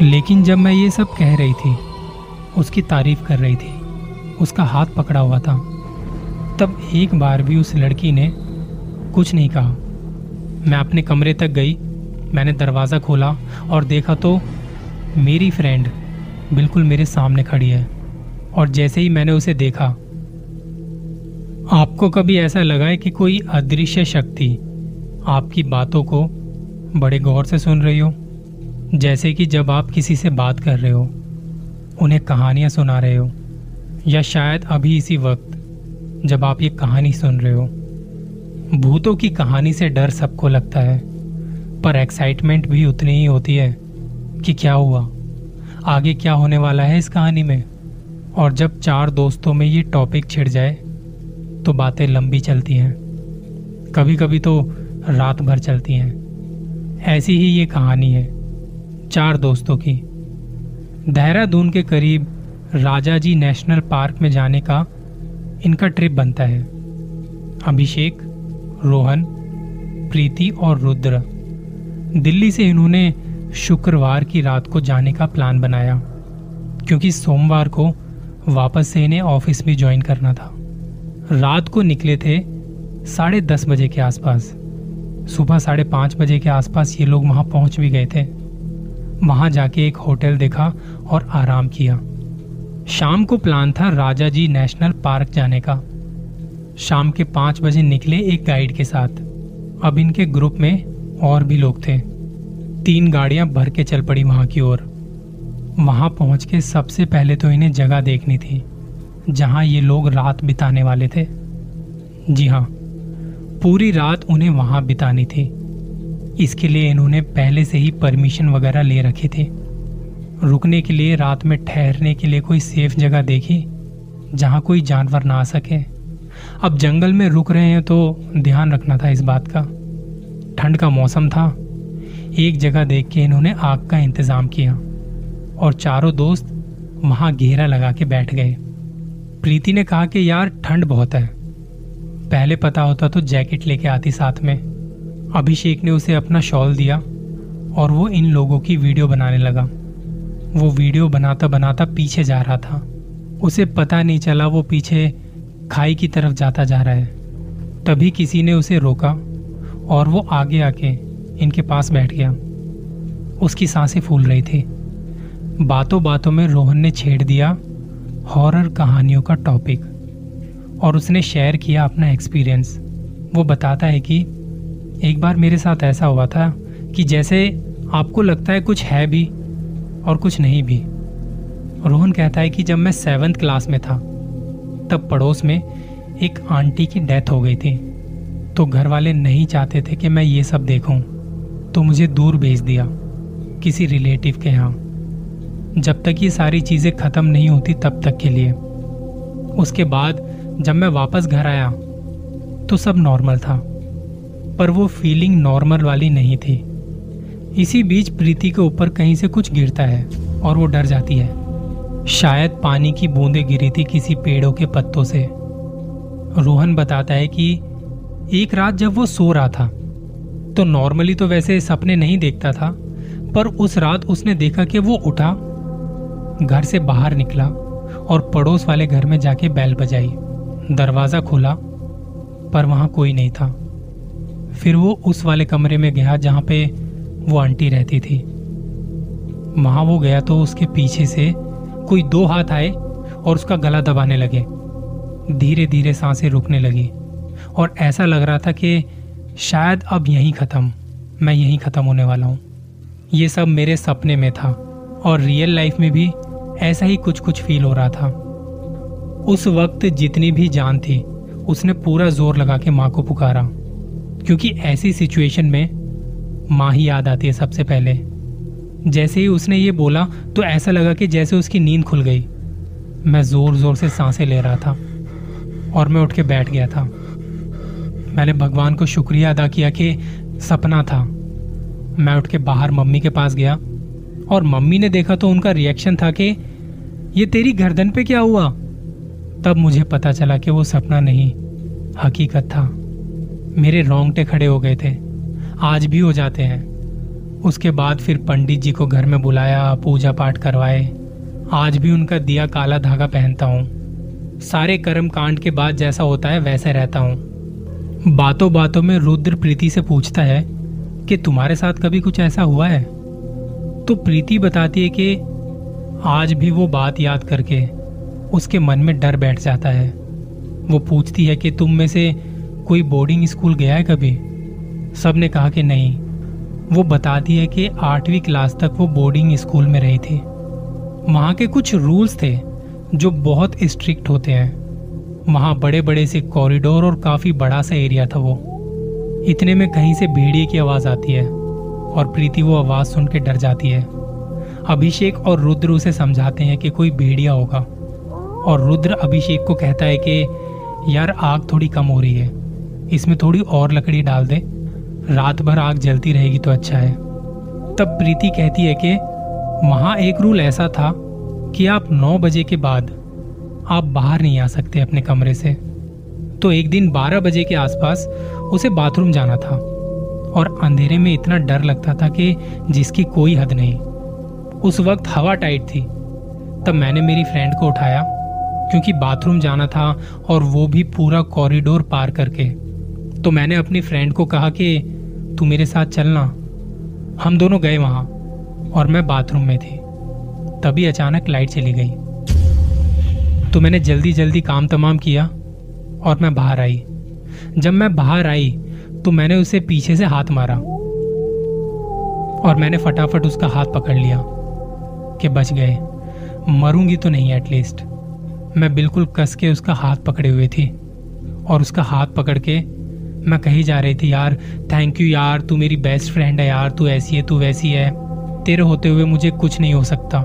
लेकिन जब मैं ये सब कह रही थी, उसकी तारीफ़ कर रही थी, उसका हाथ पकड़ा हुआ था, तब एक बार भी उस लड़की ने कुछ नहीं कहा। मैं अपने कमरे तक गई, मैंने दरवाज़ा खोला और देखा तो मेरी फ्रेंड बिल्कुल मेरे सामने खड़ी है और जैसे ही मैंने उसे देखा, आपको कभी ऐसा लगा है कि कोई अदृश्य शक्ति आपकी बातों को बड़े गौर से सुन रही हो? जैसे कि जब आप किसी से बात कर रहे हो, उन्हें कहानियाँ सुना रहे हो, या शायद अभी इसी वक्त जब आप ये कहानी सुन रहे हो। भूतों की कहानी से डर सबको लगता है, पर एक्साइटमेंट भी उतनी ही होती है कि क्या हुआ? आगे क्या होने वाला है इस कहानी में? और जब चार दोस्तों में ये टॉपिक छिड़ जाए तो बातें लंबी चलती हैं। कभी कभी तो रात भर चलती हैं। ऐसी ही ये कहानी है। चार दोस्तों की। देहरादून के करीब राजा जी नेशनल पार्क में जाने का इनका ट्रिप बनता है। अभिषेक, रोहन, प्रीति और रुद्र। दिल्ली से इन्होंने शुक्रवार की रात को जाने का प्लान बनाया, क्योंकि सोमवार को वापस से इन्हें ऑफ़िस में ज्वाइन करना था। रात को निकले थे साढ़े दस बजे के आसपास। सुबह साढ़े पाँच बजे के आसपास ये लोग वहाँ पहुँच भी गए थे। वहाँ जाके एक होटल देखा और आराम किया। शाम को प्लान था राजा जी नेशनल पार्क जाने का। शाम के पाँच बजे निकले एक गाइड के साथ। अब इनके ग्रुप में और भी लोग थे। तीन गाड़ियाँ भर के चल पड़ी वहाँ की ओर। वहाँ पहुँच के सबसे पहले तो इन्हें जगह देखनी थी, जहाँ ये लोग रात बिताने वाले थे। जी हाँ पूरी रात उन्हें वहाँ बितानी थी। इसके लिए इन्होंने पहले से ही परमिशन वगैरह ले रखी थी। रुकने के लिए, रात में ठहरने के लिए कोई सेफ़ जगह देखी, जहाँ कोई जानवर ना आ सके। अब जंगल में रुक रहे हैं तो ध्यान रखना था इस बात का। ठंड का मौसम था। एक जगह देख के इन्होंने आग का इंतज़ाम किया और चारों दोस्त वहाँ घेरा लगा के बैठ गए। प्रीति ने कहा कि, यार, ठंड बहुत है। पहले पता होता तो जैकेट लेके आती साथ में। अभिषेक ने उसे अपना शॉल दिया और वो इन लोगों की वीडियो बनाने लगा। वो वीडियो बनाता बनाता पीछे जा रहा था। उसे पता नहीं चला वो पीछे खाई की तरफ़ जाता जा रहा है। तभी किसी ने उसे रोका और वो आगे आके इनके पास बैठ गया। उसकी साँसें फूल रही थी। बातों बातों में रोहन ने छेड़ दिया हॉरर कहानियों का टॉपिक और उसने शेयर किया अपना एक्सपीरियंस। वो बताता है कि एक बार मेरे साथ ऐसा हुआ था कि जैसे आपको लगता है कुछ है भी और कुछ नहीं भी। रोहन कहता है कि जब मैं सेवन्थ क्लास में था, तब पड़ोस में एक आंटी की डेथ हो गई थी। तो घर वाले नहीं चाहते थे कि मैं ये सब देखूँ तो मुझे दूर भेज दिया, किसी रिलेटिव के यहाँ। जब तक ये सारी चीज़ें ख़त्म नहीं होती तब तक के लिए। उसके बाद जब मैं वापस घर आया तो सब नॉर्मल था। पर वो फीलिंग नॉर्मल वाली नहीं थी। इसी बीच प्रीति के ऊपर कहीं से कुछ गिरता है और वो डर जाती है। शायद पानी की बूंदें गिरी थी किसी पेड़ों के पत्तों से। रोहन बताता है कि एक रात जब वो सो रहा था तो नॉर्मली तो वैसे सपने नहीं देखता था, पर उस रात उसने देखा कि वो उठा, घर से बाहर निकला और पड़ोस वाले घर में जाके बैल बजाई। दरवाज़ा खुला, पर वहाँ कोई नहीं था। फिर वो उस वाले कमरे में गया जहाँ पे वो आंटी रहती थी। वहाँ वो गया तो उसके पीछे से कोई दो हाथ आए और उसका गला दबाने लगे। धीरे धीरे साँसें रुकने लगी और ऐसा लग रहा था कि शायद अब यहीं ख़त्म, मैं यहीं ख़त्म होने वाला हूँ। ये सब मेरे सपने में था और रियल लाइफ में भी ऐसा ही कुछ कुछ फील हो रहा था। उस वक्त जितनी भी जान थी, उसने पूरा ज़ोर लगा के माँ को पुकारा। क्योंकि ऐसी सिचुएशन में माँ ही याद आती है सबसे पहले। जैसे ही उसने ये बोला तो ऐसा लगा कि जैसे उसकी नींद खुल गई। मैं ज़ोर ज़ोर से साँसें ले रहा था और मैं उठ के बैठ गया था। मैंने भगवान को शुक्रिया अदा किया कि सपना था। मैं उठ के बाहर मम्मी के पास गया और मम्मी ने देखा तो उनका रिएक्शन था कि, ये तेरी गर्दन पे क्या हुआ? तब मुझे पता चला कि वो सपना नहीं, हकीकत था। मेरे रोंगटे खड़े हो गए थे। आज भी हो जाते हैं। उसके बाद फिर पंडित जी को घर में बुलाया पूजा पाठ करवाए। आज भी उनका दिया काला धागा पहनता हूँ। सारे कर्म कांड के बाद जैसा होता है, वैसे रहता हूँ। बातों बातों में रुद्र प्रीति से पूछता है कि तुम्हारे साथ कभी कुछ ऐसा हुआ है? तो प्रीति बताती है कि आज भी वो बात याद करके उसके मन में डर बैठ जाता है। वो पूछती है कि तुम में से कोई बोर्डिंग स्कूल गया है कभी? सबने कहा कि नहीं। वो बताती है कि आठवीं क्लास तक वो बोर्डिंग स्कूल में रही थी। वहाँ के कुछ रूल्स थे जो बहुत स्ट्रिक्ट होते हैं। वहाँ बड़े बड़े से कॉरिडोर और काफ़ी बड़ा सा एरिया था वो। इतने में कहीं से भेड़िए की आवाज़ आती है और प्रीति वो आवाज़ सुन के डर जाती है। अभिषेक और रुद्र उसे समझाते हैं कि कोई भेड़िया होगा। और रुद्र अभिषेक को कहता है कि, यार, आग थोड़ी कम हो रही है। इसमें थोड़ी और लकड़ी डाल दे। रात भर आग जलती रहेगी तो अच्छा है। तब प्रीति कहती है कि, वहाँ एक रूल ऐसा था कि आप नौ बजे के बाद आप बाहर नहीं आ सकते अपने कमरे से। तो एक दिन बारह बजे के आसपास उसे बाथरूम जाना था और अंधेरे में इतना डर लगता था कि जिसकी कोई हद नहीं। उस वक्त हवा टाइट थी। तब मैंने मेरी फ्रेंड को उठाया, क्योंकि बाथरूम जाना था और वो भी पूरा कॉरिडोर पार करके। तो मैंने अपनी फ्रेंड को कहा कि, तू मेरे साथ चलना। हम दोनों गए वहाँ और मैं बाथरूम में थी। तभी अचानक लाइट चली गई। तो मैंने जल्दी जल्दी काम तमाम किया और मैं बाहर आई। जब मैं बाहर आई तो मैंने उसे पीछे से हाथ मारा और मैंने फटाफट उसका हाथ पकड़ लिया कि बच गए। मरूँगी तो नहीं एटलीस्ट मैं बिल्कुल कस के उसका हाथ पकड़े हुए थी और उसका हाथ पकड़ के मैं कही जा रही थी, यार थैंक यू यार, तू मेरी बेस्ट फ्रेंड है यार, तू ऐसी है, तू वैसी है। तेरे होते हुए मुझे कुछ नहीं हो सकता।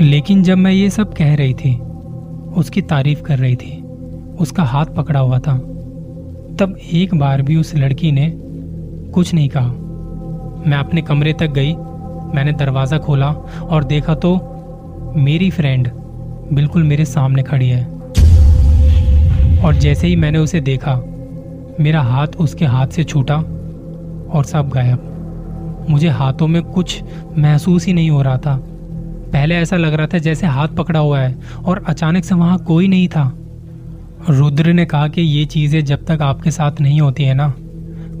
लेकिन जब मैं ये सब कह रही थी, उसकी तारीफ़ कर रही थी, उसका हाथ पकड़ा हुआ था, तब एक बार भी उस लड़की ने कुछ नहीं कहा। मैं अपने कमरे तक गई, मैंने दरवाज़ा खोला और देखा तो मेरी फ्रेंड बिल्कुल मेरे सामने खड़ी है। और जैसे ही मैंने उसे देखा मेरा हाथ उसके हाथ से छूटा और सब गायब। मुझे हाथों में कुछ महसूस ही नहीं हो रहा था। पहले ऐसा लग रहा था जैसे हाथ पकड़ा हुआ है और अचानक से वहाँ कोई नहीं था। रुद्र ने कहा कि ये चीज़ें जब तक आपके साथ नहीं होती है ना,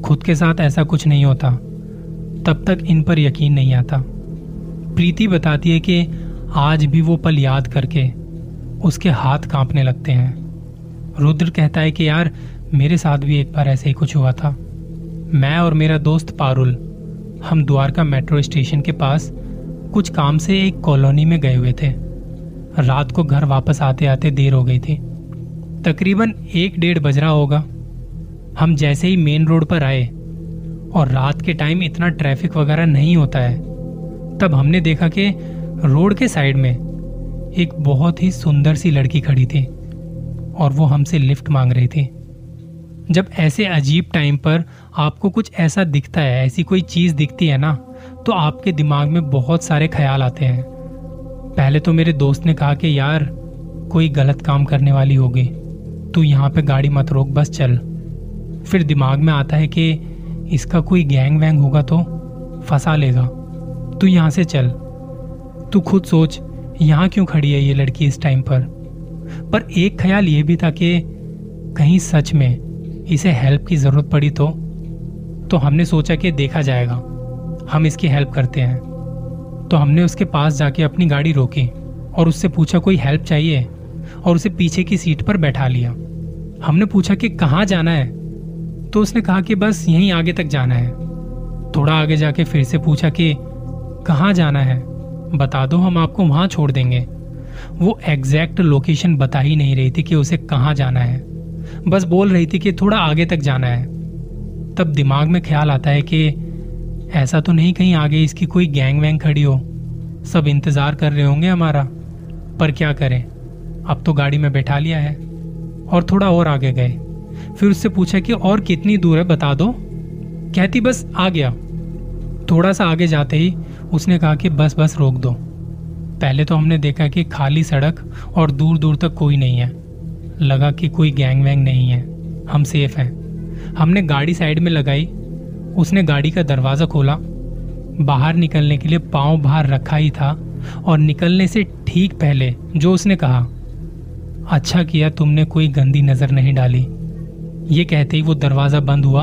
खुद के साथ ऐसा कुछ नहीं होता। तब तक इन पर यकीन नहीं आता। प्रीति बताती है कि आज भी वो पल याद करके उसके हाथ कांपने लगते हैं। रुद्र कहता है कि यार मेरे साथ भी एक बार ऐसे ही कुछ हुआ था। मैं और मेरा दोस्त पारुल, हम द्वारका मेट्रो स्टेशन के पास कुछ काम से एक कॉलोनी में गए हुए थे। रात को घर वापस आते आते देर हो गई थी। तकरीबन एक डेढ़ बज रहा होगा। हम जैसे ही मेन रोड पर आए और रात के टाइम इतना ट्रैफ़िक वगैरह नहीं होता है, तब हमने देखा कि रोड के साइड में एक बहुत ही सुंदर सी लड़की खड़ी थी और वो हमसे लिफ्ट मांग रही थी। जब ऐसे अजीब टाइम पर आपको कुछ ऐसा दिखता है, ऐसी कोई चीज़ दिखती है ना तो आपके दिमाग में बहुत सारे ख्याल आते हैं। पहले तो मेरे दोस्त ने कहा कि, यार, कोई गलत काम करने वाली होगी, तू यहाँ पे गाड़ी मत रोक, बस चल। फिर दिमाग में आता है कि इसका कोई गैंग वैंग होगा तो फंसा लेगा। तू यहाँ से चल। तू खुद सोच, यहाँ क्यों खड़ी है ये लड़की इस टाइम पर? पर एक ख्याल ये भी था कि कहीं सच में इसे हेल्प की ज़रूरत पड़ी तो तो हमने सोचा कि देखा जाएगा। हम इसकी हेल्प करते हैं। तो हमने उसके पास जाके अपनी गाड़ी रोकी और उससे पूछा, कोई हेल्प चाहिए? और उसे पीछे की सीट पर बैठा लिया। हमने पूछा कि, कहाँ जाना है? तो उसने कहा कि, बस यहीं आगे तक जाना है। थोड़ा आगे जाके फिर से पूछा कि, कहाँ जाना है? बता दो, हम आपको वहाँ छोड़ देंगे। वो एग्जैक्ट लोकेशन बता ही नहीं रही थी कि उसे कहाँ जाना है। बस बोल रही थी कि थोड़ा आगे तक जाना है। तब दिमाग में ख्याल आता है कि ऐसा तो नहीं कहीं आगे इसकी कोई गैंग वैंग खड़ी हो। सब इंतज़ार कर रहे होंगे हमारा, पर क्या करें? अब तो गाड़ी में बैठा लिया है और थोड़ा और आगे गए। फिर उससे पूछा कि और कितनी दूर है, बता दो। कहती, बस आ गया। थोड़ा सा आगे जाते ही उसने कहा कि, बस बस रोक दो। पहले तो हमने देखा कि खाली सड़क और दूर दूर तक कोई नहीं है। लगा कि कोई गैंग वैंग नहीं है। हम सेफ़ हैं। हमने गाड़ी साइड में लगाई। उसने गाड़ी का दरवाज़ा खोला। बाहर निकलने के लिए पाँव बाहर रखा ही था और निकलने से ठीक पहले जो उसने कहा अच्छा किया तुमने कोई गंदी नज़र नहीं डाली। ये कहते ही वो दरवाज़ा बंद हुआ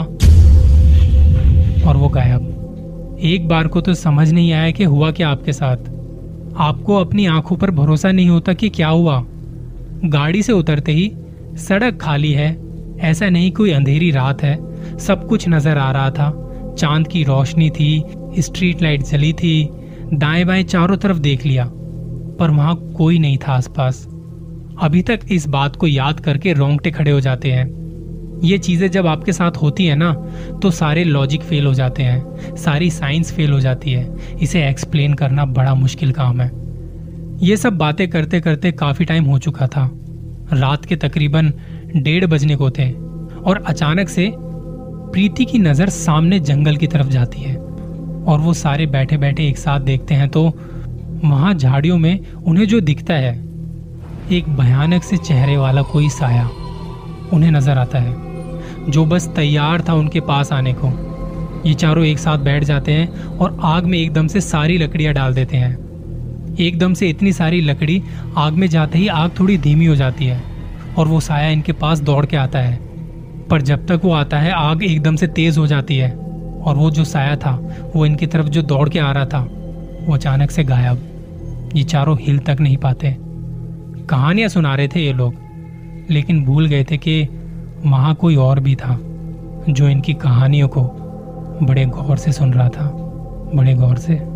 और वो गायब। एक बार को तो समझ नहीं आया कि हुआ क्या आपके साथ। आपको अपनी आँखों पर भरोसा नहीं होता कि क्या हुआ। गाड़ी से उतरते ही सड़क खाली है, ऐसा नहीं कोई अंधेरी रात है। सब कुछ नज़र आ रहा था। चाँद की रोशनी थी स्ट्रीट लाइट जली थी, दाएँ बाएँ चारों तरफ़ देख लिया, पर वहाँ कोई नहीं था आसपास। अभी तक इस बात को याद करके रोंगटे खड़े हो जाते हैं। ये चीज़ें जब आपके साथ होती है ना तो सारे लॉजिक फेल हो जाते हैं, सारी साइंस फेल हो जाती है। इसे एक्सप्लेन करना बड़ा मुश्किल काम है। ये सब बातें करते करते काफ़ी टाइम हो चुका था। रात के तकरीबन डेढ़ बजने को थे और अचानक से प्रीति की नज़र सामने जंगल की तरफ़ जाती है और वो सारे बैठे बैठे एक साथ देखते हैं तो वहाँ झाड़ियों में उन्हें जो दिखता है, एक भयानक से चेहरे वाला कोई साया उन्हें नज़र आता है, जो बस तैयार था उनके पास आने को। ये चारों एक साथ बैठ जाते हैं और आग में एकदम से सारी लकड़ियाँ डाल देते हैं। एकदम से इतनी सारी लकड़ी आग में जाते ही आग थोड़ी धीमी हो जाती है, और वो साया इनके पास दौड़ के आता है। पर जब तक वो आता है, आग एकदम से तेज हो जाती है, और वो जो साया था, वो इनकी तरफ़ जो दौड़ के आ रहा था, वो अचानक से गायब। ये चारों हिल तक नहीं पाते। कहानियाँ सुना रहे थे ये लोग, लेकिन भूल गए थे कि वहाँ कोई और भी था, जो इनकी कहानियों को बड़े गौर से सुन रहा था। बड़े गौर से।